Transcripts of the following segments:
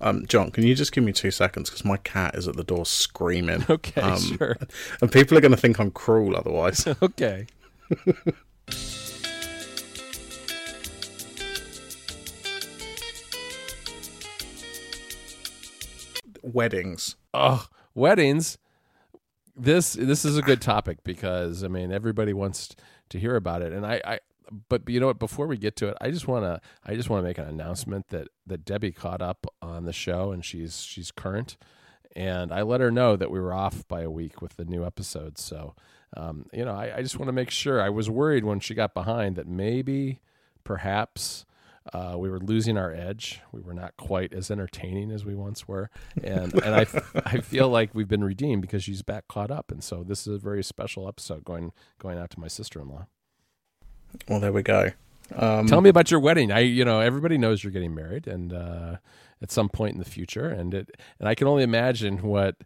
Um, John, can you just give me two seconds because my cat is at the door screaming. Okay, Um, sure. And people are going to think I'm cruel otherwise. Okay. Weddings. Oh, weddings. This this is a good topic because I mean everybody wants to hear about it, and I, I but you know what? Before we get to it, I just want to I just want to make an announcement that that Debbie caught up on the show and she's she's current, and I let her know that we were off by a week with the new episode. So, um, you know, I, I just want to make sure. I was worried when she got behind that maybe, perhaps. Uh, we were losing our edge. We were not quite as entertaining as we once were, and and I I feel like we've been redeemed because she's back caught up, and so this is a very special episode going going out to my sister in law. Well, there we go. Um, Tell me about your wedding. I you know everybody knows you're getting married, and uh, at some point in the future, and it and I can only imagine what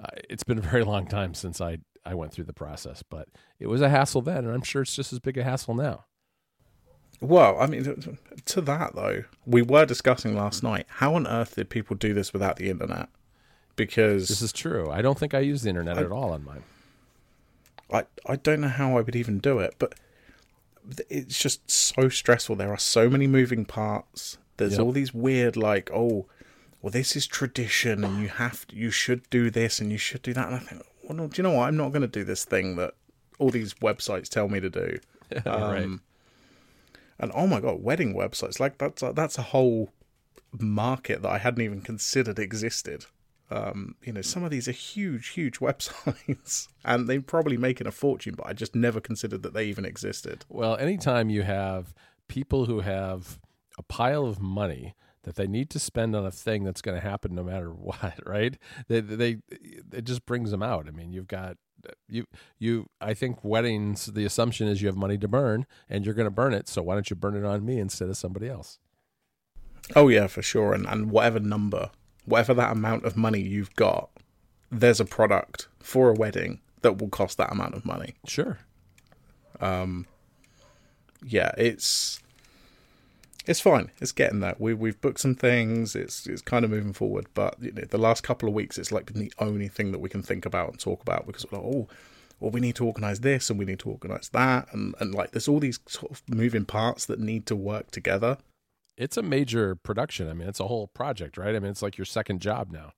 uh, it's been a very long time since I I went through the process, but it was a hassle then, and I'm sure it's just as big a hassle now. Well, I mean, to that though, we were discussing last night. How on earth did people do this without the internet? Because This is true. I don't think I use the internet at all on mine. I I don't know how I would even do it, but it's just so stressful. There are so many moving parts. There's Yep. all these weird like, oh, well, this is tradition, and you have to, you should do this, and you should do that. And I think, well, no, do you know what? I'm not going to do this thing that all these websites tell me to do. right. Um, And oh my god, wedding websites like that's a, that's a whole market that I hadn't even considered existed. Um, you know, some of these are huge, huge websites, and they're probably making a fortune, but I just never considered that they even existed. Well, anytime you have people who have a pile of money that they need to spend on a thing that's going to happen no matter what, right? They, they, it just brings them out. I mean, you've got you, you. I think weddings. The assumption is you have money to burn, and you're going to burn it. So why don't you burn it on me instead of somebody else? Oh yeah, for sure. And and whatever number, whatever that amount of money you've got, there's a product for a wedding that will cost that amount of money. Sure. Um, yeah, it's it's fine. It's getting there. We we've booked some things. It's it's kind of moving forward. But you know, the last couple of weeks, it's like been the only thing that we can think about and talk about because we're like, oh, well, we need to organize this and we need to organize that, and and like there's all these sort of moving parts that need to work together. It's a major production. I mean, it's a whole project, right? I mean, it's like your second job now.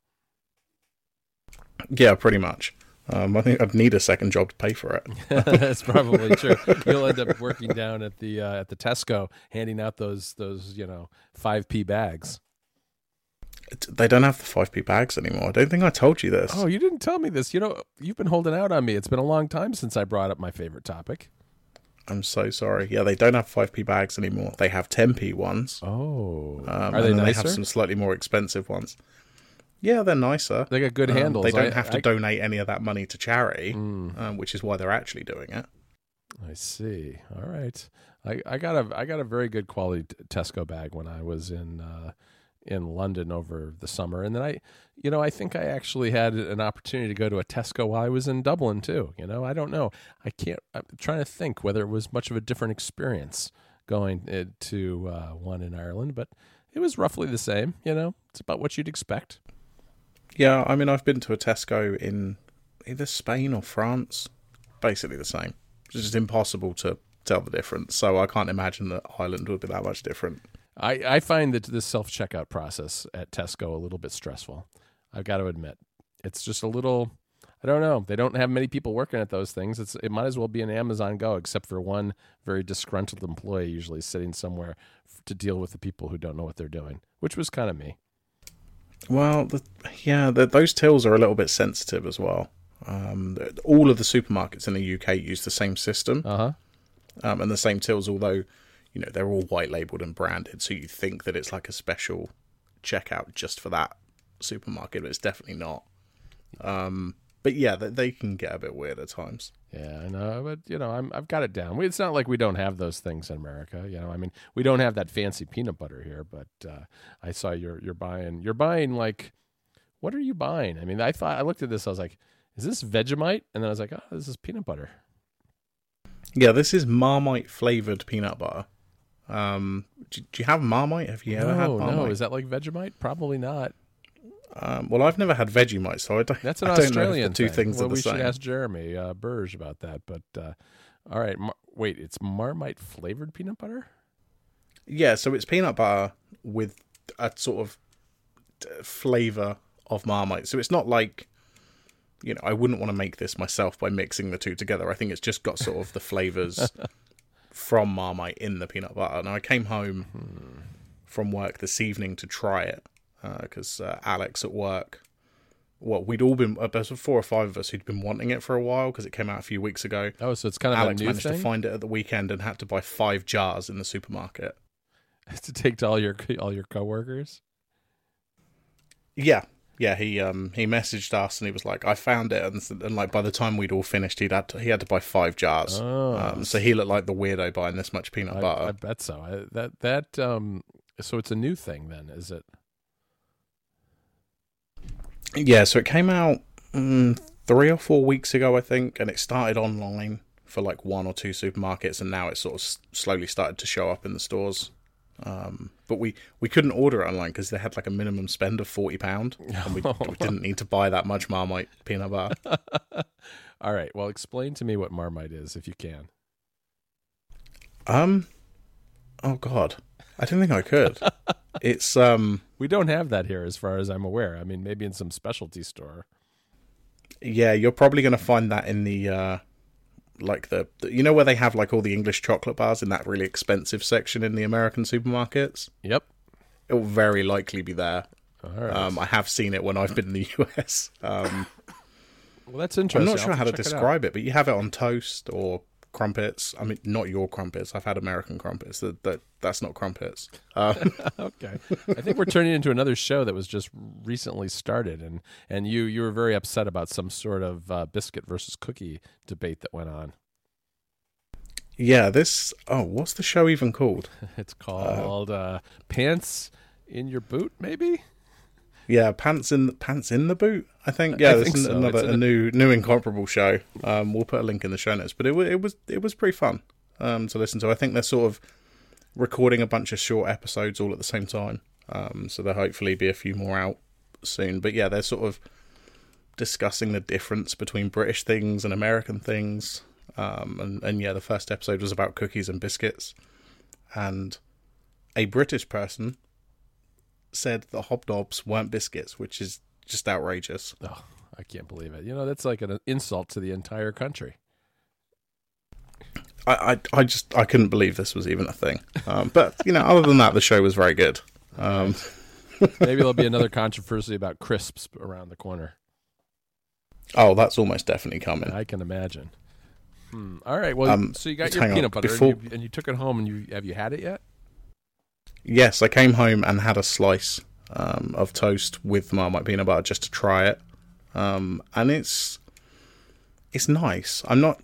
Yeah, pretty much. Um, I think I'd need a second job to pay for it. That's probably true. You'll end up working down at the uh, at the Tesco, handing out those those you know five p bags. They don't have the five p bags anymore. I don't think I told you this. Oh, you didn't tell me this. You know, you've been holding out on me. It's been a long time since I brought up my favorite topic. I'm so sorry. Yeah, they don't have five p bags anymore. They have ten p ones. Oh, Um, are they nicer? They have some slightly more expensive ones. Yeah, they're nicer. They got good Um, handles. They don't I- have to I- donate any of that money to charity, Mm, um, which is why they're actually doing it. I see. All right. I, I got a I got a very good quality Tesco bag when I was in uh, in London over the summer, and then I, you know, I think I actually had an opportunity to go to a Tesco while I was in Dublin too. You know, I don't know. I can't. I'm trying to think whether it was much of a different experience going uh, to uh, one in Ireland, but it was roughly the same. You know, it's about what you'd expect. Yeah, I mean, I've been to a Tesco in either Spain or France. Basically the same. It's just impossible to tell the difference. So I can't imagine that Ireland would be that much different. I, I find that the self checkout process at Tesco a little bit stressful. I've got to admit, it's just a little. I don't know. They don't have many people working at those things. It's it might as well be an Amazon Go, except for one very disgruntled employee usually sitting somewhere f- to deal with the people who don't know what they're doing, which was kind of me. Well, the, yeah, the, those tills are a little bit sensitive as well. Um, all of the supermarkets in the UK use the same system Uh huh. um, and the same tills, although you know they're all white labeled and branded, so you think that it's like a special checkout just for that supermarket, but it's definitely not. Um, but yeah, they, they can get a bit weird at times. Yeah, I know, but you know, I'm I've got it down. It's not like we don't have those things in America. You know, I mean, we don't have that fancy peanut butter here, but uh, I saw you're you're buying you're buying like, what are you buying? I mean, I thought I looked at this, I was like, is this Vegemite? And then I was like, oh, this is peanut butter. Yeah, this is Marmite flavored peanut butter. Um, do, do you have Marmite? Have you ever had no, Marmite? no, is that like Vegemite? Probably not. Um, well, I've never had Vegemite, so I don't. That's an I don't Australian know if the two thing. things well, are the we same. should ask Jeremy uh, Burge about that. But uh, all right, Mar- wait, it's Marmite flavored peanut butter. Yeah, so it's peanut butter with a sort of flavor of Marmite. So it's not like, you know, I wouldn't want to make this myself by mixing the two together. I think it's just got sort of the flavors from Marmite in the peanut butter. And I came home from work this evening to try it because uh, Alex at work. Well, we'd all been, uh, was four or five of us who'd been wanting it for a while because it came out a few weeks ago. Oh, so it's kind of Alex managed thing to find it at the weekend and had to buy five jars in the supermarket. to take to all your all your coworkers. Yeah, yeah. He um he messaged us and he was like, "I found it," and, and like by the time we'd all finished, he'd had to, he had to buy five jars. Oh, Um, so he looked like the weirdo buying this much peanut I, butter. I bet so. I, that that um, so it's a new thing then, is it? Yeah, so it came out mm, three or four weeks ago, I think, and it started online for like one or two supermarkets, and now it's sort of s- slowly started to show up in the stores. Um, but we, we couldn't order it online because they had like a minimum spend of forty pound, and we, we didn't need to buy that much Marmite peanut butter. All right. Well, explain to me what Marmite is, if you can. Um, oh god, I don't think I could. it's um, We don't have that here, as far as I'm aware. I mean, maybe in some specialty store. yeah, you're probably gonna find that in the uh, like the, the you know where they have like all the English chocolate bars in that really expensive section in the American supermarkets. Yep. It will very likely be there. Right. Um, I have seen it when I've been in the US. Um, well, that's interesting. I'm not sure how to check it describe it, but you have it on toast or crumpets. I mean, not your crumpets. I've had American crumpets. That that that's not crumpets. Um, okay. I think we're turning into another show that was just recently started, and and you you were very upset about some sort of uh, biscuit versus cookie debate that went on. yeah, this. Oh, what's the show even called? It's called uh, Pants in Your Boot, maybe. Yeah, pants in pants in the boot. I think. Yeah, I this think is so. another a- new new incomparable show. Um, we'll put a link in the show notes. But it was it was it was pretty fun um, to listen to. I think they're sort of recording a bunch of short episodes all at the same time. Um, so there'll hopefully be a few more out soon. But yeah, they're sort of discussing the difference between British things and American things. Um, and, and yeah, the first episode was about cookies and biscuits. And a British person said that hobnobs weren't biscuits, which is just outrageous. Oh, I can't believe it. You know, that's like an insult to the entire country. I, I, I just I couldn't believe this was even a thing. Um, but you know, other than that, the show was very good. Um, Maybe there'll be another controversy about crisps around the corner. oh, that's almost definitely coming. I can imagine. Hmm. All right. Well, Um, so you got your hang on, peanut butter before- and, you, and you took it home, and you have you had it yet? Yes, I came home and had a slice um, of toast with Marmite peanut butter just to try it, um, and it's it's nice. I'm not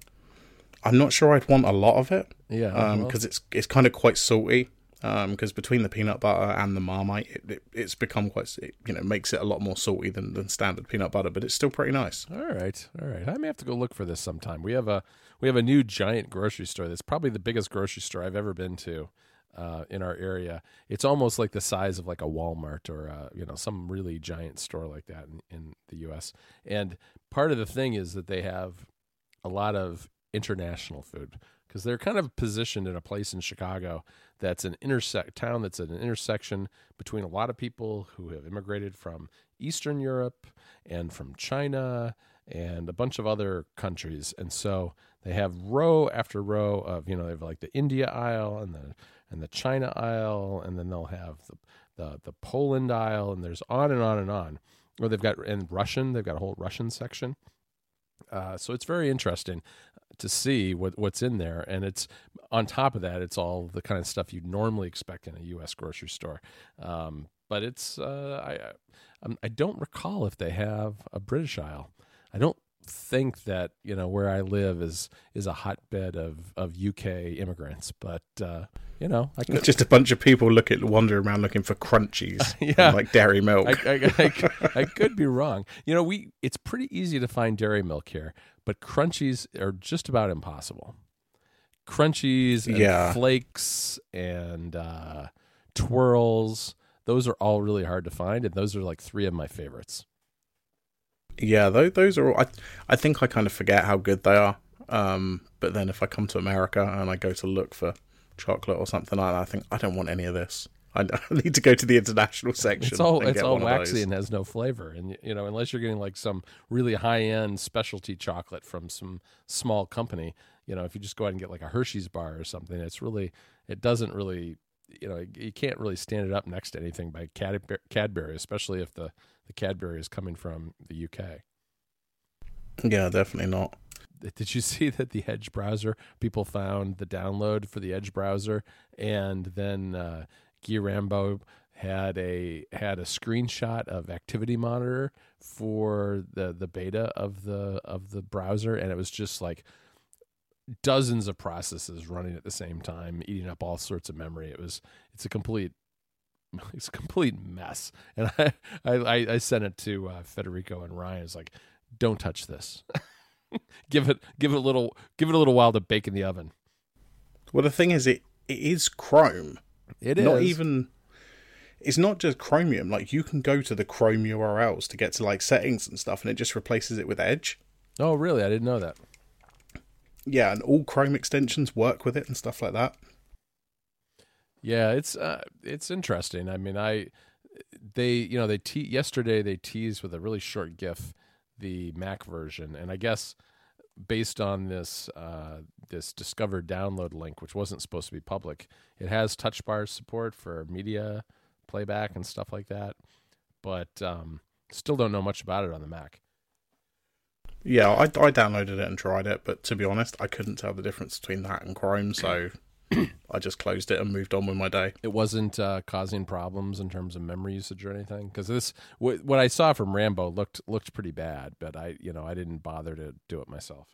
I'm not sure I'd want a lot of it Yeah. because it's it's kind of quite salty. Because between the peanut butter and the Marmite, it, it, it's become quite it, you know makes it a lot more salty than, than standard peanut butter, but it's still pretty nice. All right, all right. I may have to go look for this sometime. We have a we have a new giant grocery store. That's probably the biggest grocery store I've ever been to uh, in our area. It's almost like the size of like a Walmart or uh, you know some really giant store like that in, in the U.S. And part of the thing is that they have a lot of international food because they're kind of positioned in a place in Chicago that's an intersect town that's at an intersection between a lot of people who have immigrated from Eastern Europe and from China and a bunch of other countries. And so they have row after row of, you know, they have like the India aisle and the and the China aisle, and then they'll have the the, the Poland aisle, and there's on and on and on. Or they've got in Russian, they've got a whole Russian section. Uh, so it's very interesting to see what what's in there, and it's on top of that, it's all the kind of stuff you'd normally expect in a U.S. grocery store. Um, but it's uh, I I- I don't recall if they have a British aisle. I don't think that you know where I live is is a hotbed of of UK immigrants, but uh, you know I could Just a bunch of people looking wandering around looking for crunchies, Yeah. like dairy milk. I, I, I, I could be wrong. You know, we it's pretty easy to find dairy milk here, but crunchies are just about impossible. Crunchies and Yeah. flakes and uh, twirls, those are all really hard to find, and those are like three of my favorites. Yeah, those, those are all. I, I think I kind of forget how good they are. Um, but then if I come to America and I go to look for chocolate or something like that, I think I don't want any of this. I, need to go to the international section. It's all it's all waxy and has no flavor, and you know unless you're getting like some really high end specialty chocolate from some small company, you know if you just go out and get like a Hershey's bar or something, it's really it doesn't really you know you can't really stand it up next to anything by Cadbury, Cadbury especially if the the Cadbury is coming from the UK. Yeah, definitely not. Did you see that the Edge browser people found the download for the Edge browser, and then uh, Guy Rambo had a had a screenshot of Activity Monitor for the the beta of the of the browser, and it was just like dozens of processes running at the same time, eating up all sorts of memory. It was it's a complete it's a complete mess, and I I, I sent it to uh, Federico and Ryan. It's like, don't touch this. give it give it a little give it a little while to bake in the oven. Well, the thing is, it it is Chrome. It not even. It's not just Chromium. Like you can go to the Chrome URLs to get to like settings and stuff, and it just replaces it with Edge. Oh, really? I didn't know that. Yeah, and all Chrome extensions work with it and stuff like that. Yeah, it's uh, it's interesting. I mean, I they you know they te- yesterday they teased with a really short GIF the Mac version, and I guess based on this uh, this discovered download link, which wasn't supposed to be public, it has touch bar support for media playback and stuff like that, but um, still don't know much about it on the Mac. Yeah, I, I downloaded it and tried it, but to be honest, I couldn't tell the difference between that and Chrome, so I just closed it and moved on with my day. It wasn't uh, causing problems in terms of memory usage or anything because this what, what I saw from Rambo looked looked pretty bad, but I you know I didn't bother to do it myself.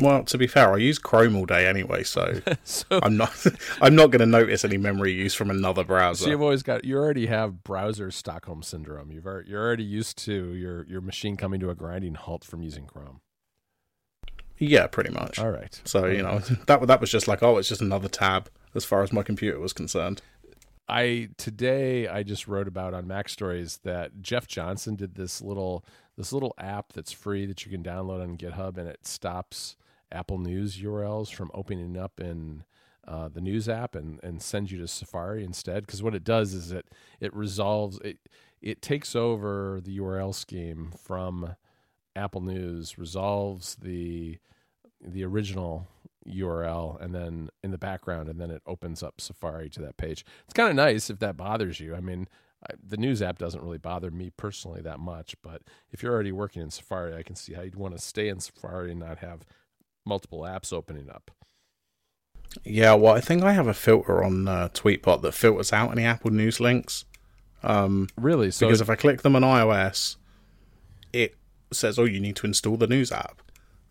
Well, to be fair, I use Chrome all day anyway, so so I'm not I'm not going to notice any memory use from another browser. So you've always got you already have browser Stockholm syndrome. You've already, you're already used to your your machine coming to a grinding halt from using Chrome. Yeah, pretty much. All right. So you know that that was just like oh, it's just another tab as far as my computer was concerned. I today I just wrote about on MacStories that Jeff Johnson did this little this little app that's free that you can download on GitHub and it stops Apple News URLs from opening up in uh, the News app and and sends you to Safari instead. Because what it does is it it resolves it it takes over the URL scheme from Apple News, resolves the the original URL and then in the background, and then it opens up Safari to that page. It's kind of nice if that bothers you. I mean, I, the news app doesn't really bother me personally that much, but if you're already working in Safari, I can see how you'd want to stay in Safari and not have multiple apps opening up. Yeah, well, I think I have a filter on uh, Tweetbot that filters out any Apple News links. Um, Really? So because if I click them on iOS, it says, "Oh, you need to install the News app."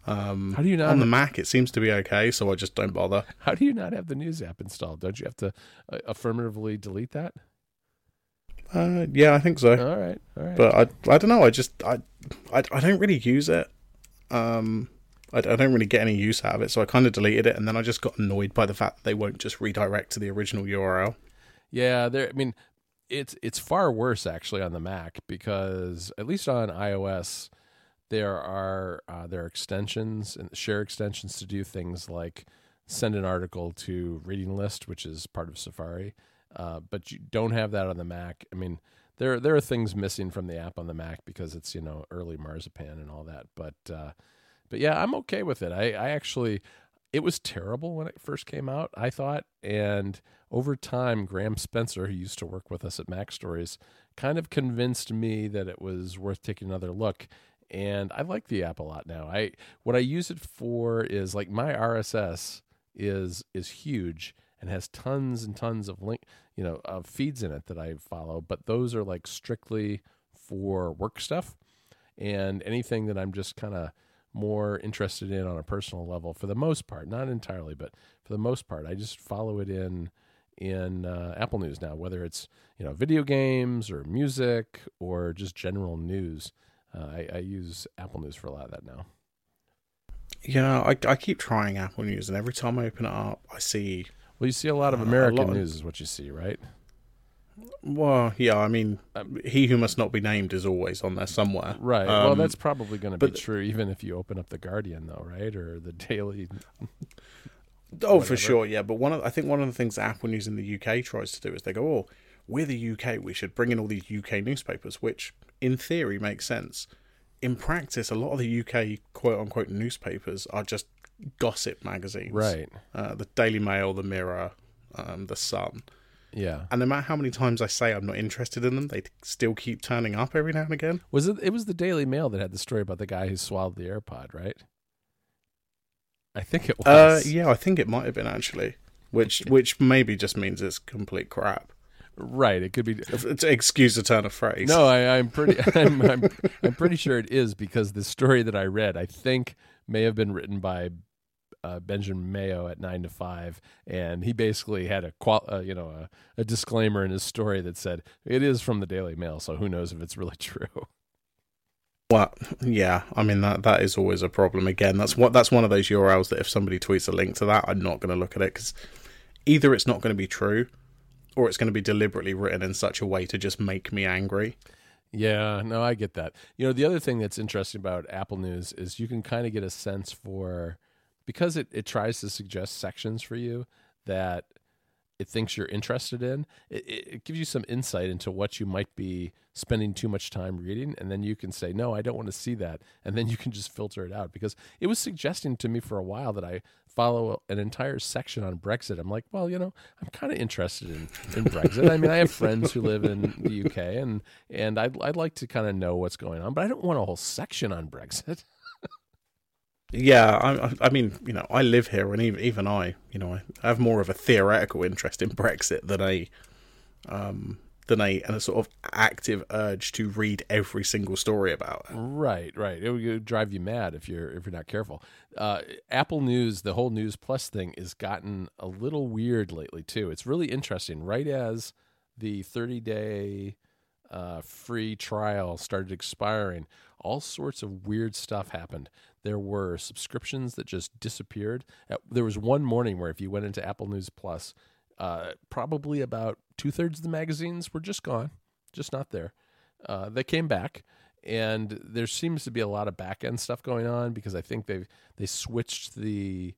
Um, how do you not on the Mac, it seems to be okay, so I just don't bother. how do you not have the news app installed? Don't you have to uh, affirmatively delete that? Uh, yeah, I think so. All right, all right. but I, I don't know. I just I, I, I don't really use it. Um, I, I don't really get any use out of it, so I kind of deleted it, and then I just got annoyed by the fact that they won't just redirect to the original URL. Yeah, there. I mean, it's it's far worse actually on the Mac because at least on iOS there are uh, there are extensions and share extensions to do things like send an article to reading list, which is part of Safari. Uh, but you don't have that on the Mac. I mean, there there are things missing from the app on the Mac because it's you know early marzipan and all that. But uh, but yeah, I'm okay with it. I, I actually it was terrible when it first came out. I thought, and over time, Graham Spencer, who used to work with us at MacStories, kind of convinced me that it was worth taking another look. And I like the app a lot now. I what I use it for is like my RSS is is huge and has tons and tons of link, you know, of feeds in it that I follow, but those are like strictly for work stuff and anything that I'm just kind of more interested in on a personal level for the most part, not entirely, but for the most part, I just follow it in in uh, Apple News now, whether it's you know video games or music or just general news. Uh, I, I use Apple News for a lot of that now. Yeah, I, I keep trying Apple News, and every time I open it up, I see Well, you see a lot of Uh, American of- news, is what you see, right? Well, yeah, I mean, Um, he who must not be named is always on there somewhere. Right. well, Um, that's probably going to be true, even if you open up the Guardian, though, right, or the Daily. Oh, for sure, yeah. But one of I think one of the things Apple News in the UK tries to do is they go, "Oh, we're the UK. We should bring in all these UK newspapers," which in theory makes sense. In practice, a lot of the UK quote unquote newspapers are just gossip magazines, Right. Uh, the Daily Mail, the Mirror, um, the Sun, Yeah. and no matter how many times I say I'm not interested in them, they still keep turning up every now and again. Was it? It was the Daily Mail that had the story about the guy who swallowed the AirPod, right? I think it Uh, was. yeah, I think it might have been actually, which which maybe just means it's complete crap. Right. It could be. To excuse a turn of phrase. No, I, I'm pretty. I'm, I'm. I'm pretty sure it is because the story that I read, I think, may have been written by uh, Benjamin Mayo at Nine to Five, and he basically had a qual, uh, you know, a, a disclaimer in his story that said it is from the Daily Mail, so who knows if it's really true. Well, yeah, I mean that that is always a problem. Again, that's what that's one of those URLs that if somebody tweets a link to that, I'm not going to look at it because either it's not going to be true, or it's going to be deliberately written in such a way to just make me angry. Yeah, no, I get that. You know, the other thing that's interesting about Apple News is you can kind of get a sense for because it, it tries to suggest sections for you that it thinks you're interested in. It, it, gives you some insight into what you might be spending too much time reading, and then you can say, "No, I don't want to see that," and then you can just filter it out. Because it was suggesting to me for a while that I follow an entire section on Brexit. I'm like, well, you know, I'm kind of interested in, in Brexit. I mean, I have friends who live in the UK, and and I'd I'd like to kind of know what's going on, but I don't want a whole section on Brexit. Yeah, I, I mean, you know, I live here, and even, even I, you know, I have more of a theoretical interest in Brexit than a, um, than a, and a sort of active urge to read every single story about it. Right, right. It would drive you mad if you're if you're not careful. Uh, Apple News, the whole News Plus thing, has gotten a little weird lately too. It's really interesting. Right as the 30 day uh, free trial started expiring, all sorts of weird stuff happened. There were subscriptions that just disappeared. There was one morning where if you went into Apple News Plus, uh, probably about two thirds of the magazines were just gone, just not there. Uh, they came back, and there seems to be a lot of back end stuff going on because I think they've they switched the.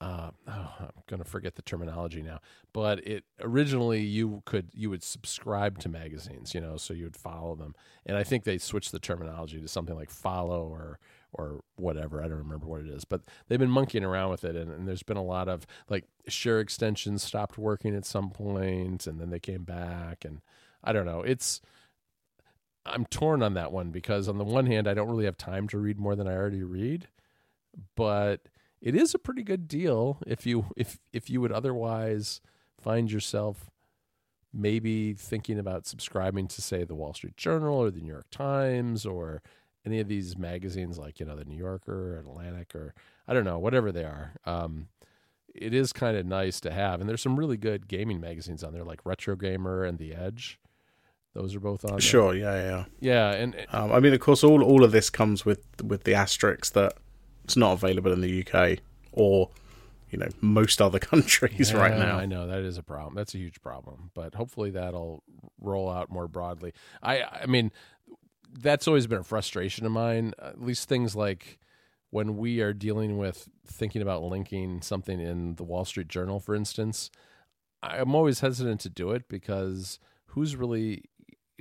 Uh, oh, I'm gonna forget the terminology now, but it originally you could you would subscribe to magazines, you know, so you would follow them, and I think they switched the terminology to something like follow or or whatever. I don't remember what it is, but they've been monkeying around with it, and, and there's been a lot of like share extensions stopped working at some point, and then they came back, and I don't know. It's I'm torn on that one because on the one hand, I don't really have time to read more than I already read, but it is a pretty good deal if you if if you would otherwise find yourself maybe thinking about subscribing to say the Wall Street Journal or the New York Times or any of these magazines like you know the New Yorker or Atlantic or I don't know whatever they are. Um, it is kind of nice to have, and there's some really good gaming magazines on there like Retro Gamer and The Edge. Those are both on. there. Sure, yeah, yeah. Yeah, and Um, I mean, of course, all all of this comes with with the asterisk that it's not available in the UK or you know most other countries right now. I know that is a problem. That's a huge problem, but hopefully that'll roll out more broadly. I I mean that's always been a frustration of mine. At least things like when we are dealing with thinking about linking something in the Wall Street Journal, for instance, I'm always hesitant to do it because who's really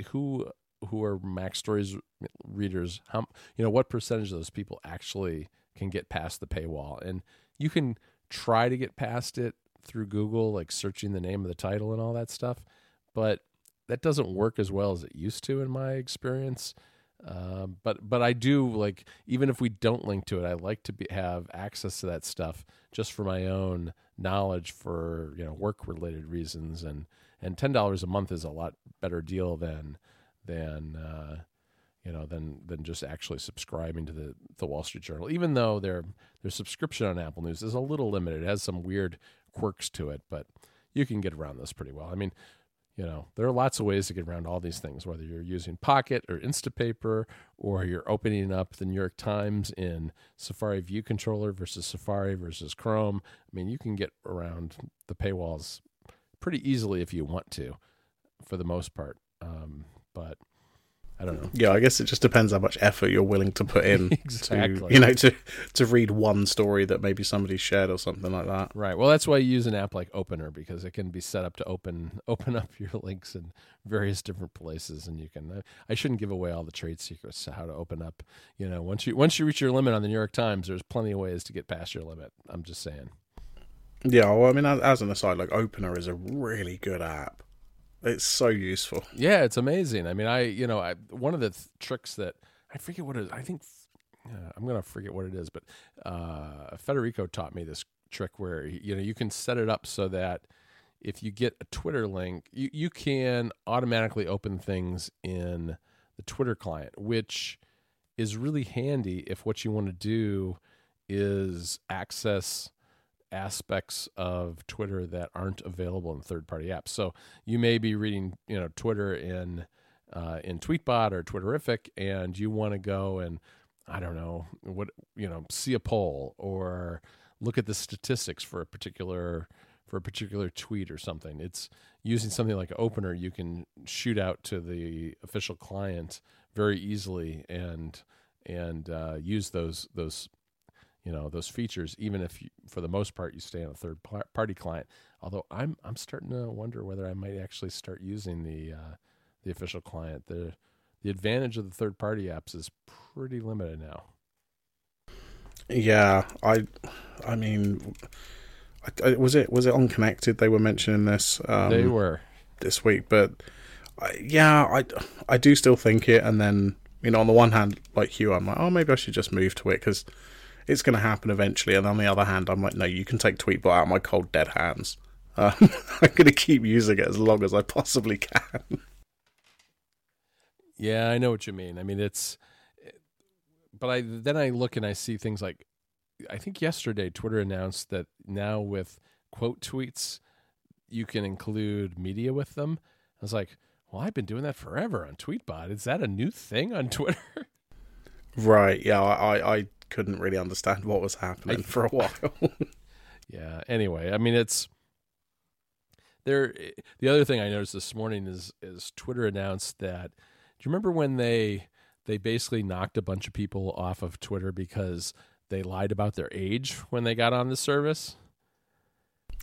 who who are MacStories readers? How you know what percentage of those people actually can get past the paywall? And you can try to get past it through Google, like searching the name of the title and all that stuff, but that doesn't work as well as it used to in my experience. Um, but but I do like even if we don't link to it, I like to be, have access to that stuff just for my own knowledge for you know work related reasons and and ten dollars a month is a lot better deal than than uh, you know than than just actually subscribing to the the Wall Street Journal. Even though their their subscription on Apple News is a little limited, it has some weird quirks to it, but you can get around this pretty well. I mean, you know, there are lots of ways to get around all these things, whether you're using Pocket or Instapaper, or you're opening up the New York Times in Safari View Controller versus Safari versus Chrome. I mean, you can get around the paywalls pretty easily if you want to. for the most part. Um, but I don't know. Yeah, I guess it just depends how much effort you're willing to put in Exactly. to you know to to read one story that maybe somebody shared or something like that. Right. Well, that's why you use an app like Opener because it can be set up to open open up your links in various different places, and you can. I, I shouldn't give away all the trade secrets to how to open up. You know, once you once you reach your limit on the New York Times, there's plenty of ways to get past your limit. I'm just saying. Yeah, well, I mean, as, as an aside, like Opener is a really good app. It's so useful. Yeah, it's amazing. I mean, I you know, I one of the th- tricks that I forget what it is. I think uh, I'm gonna forget what it is, but uh, Federico taught me this trick where you know you can set it up so that if you get a Twitter link, you you can automatically open things in the Twitter client, which is really handy if what you want to do is access aspects of Twitter that aren't available in third-party apps. So you may be reading, you know, Twitter in uh, in Tweetbot or Twitterrific, and you want to go and I don't know what you know, see a poll or look at the statistics for a particular for a particular tweet or something. It's using something like Opener. You can shoot out to the official client very easily and and uh, use those those you know those features even if you, for the most part you stay on a third party client although i'm i'm starting to wonder whether i might actually start using the uh, the official client the the advantage of the third party apps is pretty limited now Yeah, I, I mean, I, I- was it was it on Connected? They were mentioning this. Um, they were this week, but I, yeah, I I do still think it. And then you know, on the one hand, like you, I'm like, oh, maybe I should just move to it because it's going to happen eventually. And on the other hand, I'm like, no, you can take Tweetbot out of my cold dead hands. Um, I'm going to keep using it as long as I possibly can. yeah i know what you mean i mean it's but i then i look and i see things like i think yesterday twitter announced that now with quote tweets you can include media with them i was like well i've been doing that forever on tweetbot is that a new thing on twitter Right? Yeah, I I, I couldn't really understand what was happening I- for a while. Yeah. Anyway, I mean, it's there. The other thing I noticed this morning is is Twitter announced that. Do you remember when they they basically knocked a bunch of people off of Twitter because they lied about their age when they got on the service?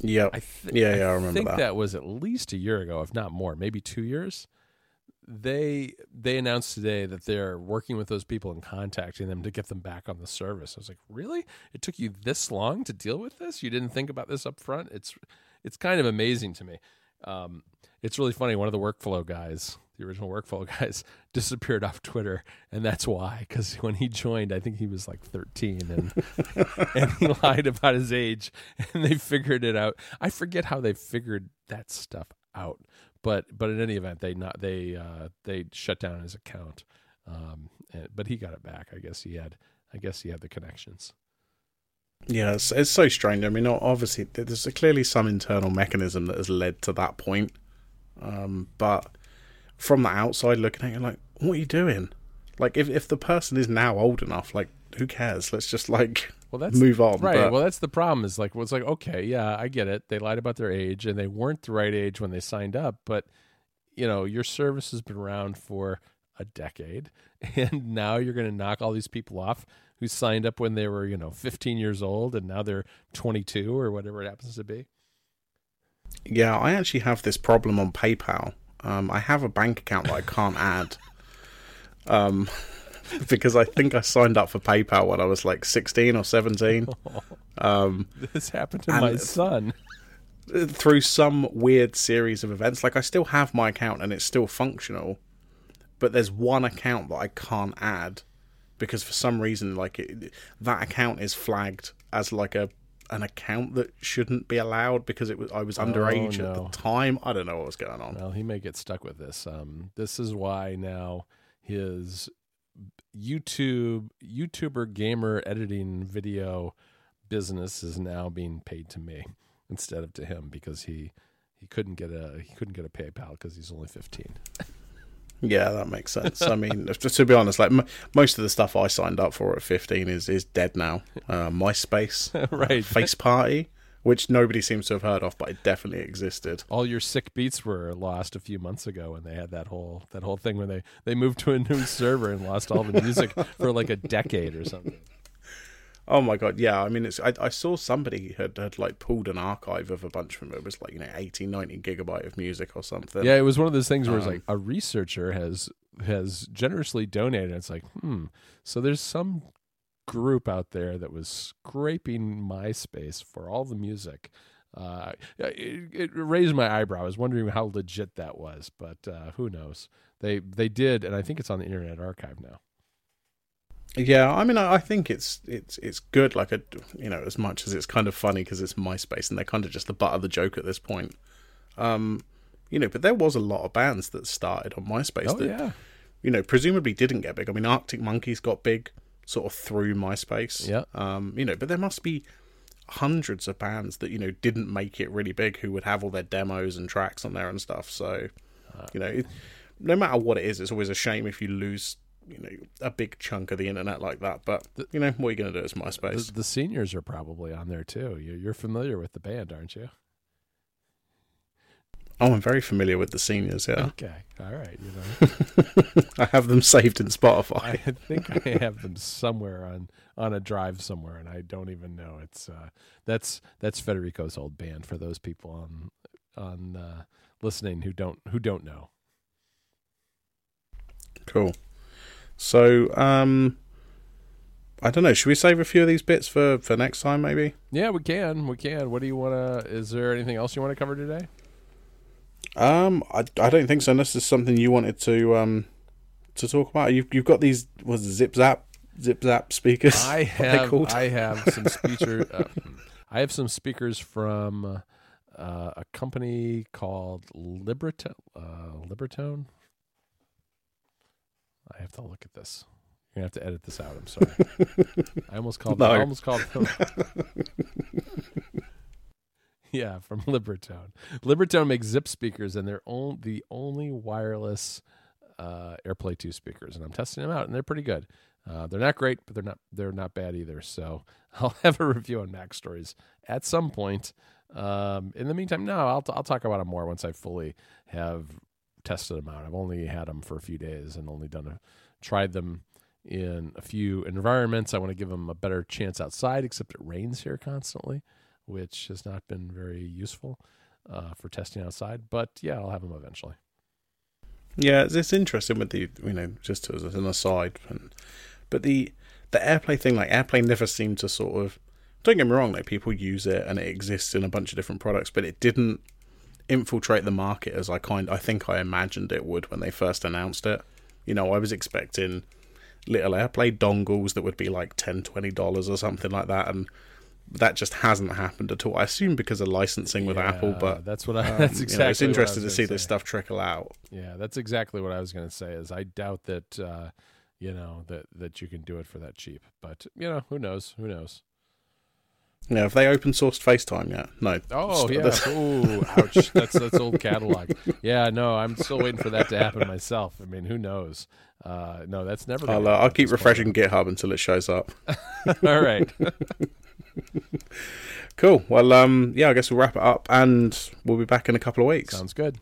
yep. I th- Yeah, yeah, I remember think that. that was at least a year ago, if not more, maybe two years. They they announced today that they're working with those people and contacting them to get them back on the service. I was like, really? It took you this long to deal with this? You didn't think about this up front? It's it's kind of amazing to me. Um, it's really funny. One of the workflow guys, the original workflow guys, disappeared off Twitter, and that's why. Because when he joined, I think he was like 13, and and he lied about his age, and they figured it out. I forget how they figured that stuff out, but but in any event, they not they uh, they shut down his account, um, and, but he got it back. I guess he had I guess he had the connections. Yeah, it's, it's so strange. I mean, obviously, there's clearly some internal mechanism that has led to that point. Um, but from the outside looking at it, like, what are you doing? Like, if if the person is now old enough, like, who cares? Let's just like Well, that's move on. Right. But, well, that's the problem. Is like, well, it's like, okay, yeah, I get it. They lied about their age, and they weren't the right age when they signed up. But you know, your service has been around for a decade, and now you're going to knock all these people off who signed up when they were, you know, 15 years old, and now they're 22 or whatever it happens to be. yeah, I actually have this problem on PayPal. Um, I have a bank account that I can't add. Um, because I think I signed up for PayPal when I was like 16 or 17. Um, This happened to my son. through some weird series of events. Like I still have my account and it's still functional, but there's one account that I can't add because for some reason, like it, that account is flagged as like a an account that shouldn't be allowed because it was I was underage at no. the time. I don't know what was going on. Well, he may get stuck with this. Um, this is why now his YouTube YouTuber gamer editing video business is now being paid to me instead of to him because he he couldn't get a he couldn't get a PayPal because he's only fifteen. Yeah, that makes sense. I mean, to, be honest, like m- most of the stuff I signed up for at 15 is is dead now. Uh, MySpace, right. Faceparty, which nobody seems to have heard of, but it definitely existed. All your sick beats were lost a few months ago when they had that whole that whole thing when they they moved to a new server and lost all the music for like a decade or something. Oh my god, yeah. I mean, it's I, I saw somebody had, had like pulled an archive of a bunch from it. It was like you know 80, 90 gigabyte of music or something. Yeah, it was one of those things where it's Um, like a researcher has has generously donated. It's like, hmm. So there's some group out there that was scraping MySpace for all the music. Uh, it, it raised my eyebrow. I was wondering how legit that was, but uh, who knows? They they did, and I think it's on the Internet Archive now. Yeah, I mean, I, I think it's it's it's good. Like a you know, as much as it's kind of funny because it's MySpace and they're kind of just the butt of the joke at this point. Um, you know, but there was a lot of bands that started on MySpace Oh that yeah, you know presumably didn't get big. I mean, Arctic Monkeys got big sort of through MySpace. Yeah. Um, you know, but there must be hundreds of bands that you know didn't make it really big who would have all their demos and tracks on there and stuff. So, you know, it, no matter what it is, it's always a shame if you lose you know a big chunk of the internet like that. But you know, what are you going to do? It's MySpace. the, the seniors are probably on there too. You- You're familiar with the band, aren't you? Oh, I'm very familiar with the seniors. Yeah, Okay, all right. You know, I have them saved in Spotify. I think I have them somewhere on on a drive somewhere, and I don't even know. It's uh, that's that's Federico's old band for those people on on uh, listening who don't who don't know. Cool. So, um, I don't know. Should we save a few of these bits for for next time, maybe? Yeah, we can. We can. What do you want to? Is there anything else you want to cover today? Um, I, I don't think so. Unless there's something you wanted to um to talk about. You've you've got these was zip zap zip zap speakers. I have? I have some speaker uh, I have some speakers from uh, a company called Libratone. Uh, Libratone. I have to look at this. You're gonna have to edit this out. I'm sorry. I almost called. No. I almost called. yeah, from Libratone. Libratone makes Zipp speakers, and they're on, the only wireless uh, AirPlay two speakers, and I'm testing them out, and they're pretty good. Uh, they're not great, but they're not they're not bad either. So I'll have a review on MacStories at some point. Um, in the meantime, no, I'll I'll talk about them more once I fully have tested them out. I've only had them for a few days and only done a tried them in a few environments. I want to give them a better chance outside, except it rains here constantly, which has not been very useful uh, for testing outside. But yeah, I'll have them eventually. Yeah, it's, interesting with the you know just as an aside, and, but the the AirPlay thing, like AirPlay, never seemed to sort of. Don't get me wrong, like people use it and it exists in a bunch of different products, but it didn't infiltrate the market as I kind I think I imagined it would when they first announced it. You know, I was expecting little AirPlay dongles that would be like 10 20 dollars or something like that, and that just hasn't happened at all. I assume because of licensing with Apple, but that's what I. um, that's you exactly. know, it's interesting to see gonna this stuff trickle out. Yeah, that's exactly what I was going to say. Is I doubt that uh, you know that that you can do it for that cheap. But you know, who knows? Who knows? Yeah, have they open sourced FaceTime yet? No. Oh yeah. Ooh, ouch. That's that's old catalog. Yeah, no, I'm still waiting for that to happen myself. I mean, who knows? Uh, no, that's never. I'll, uh, I'll keep this point. refreshing GitHub until it shows up. All right. Cool. Well, um, yeah, I guess we'll wrap it up, and we'll be back in a couple of weeks. Sounds good.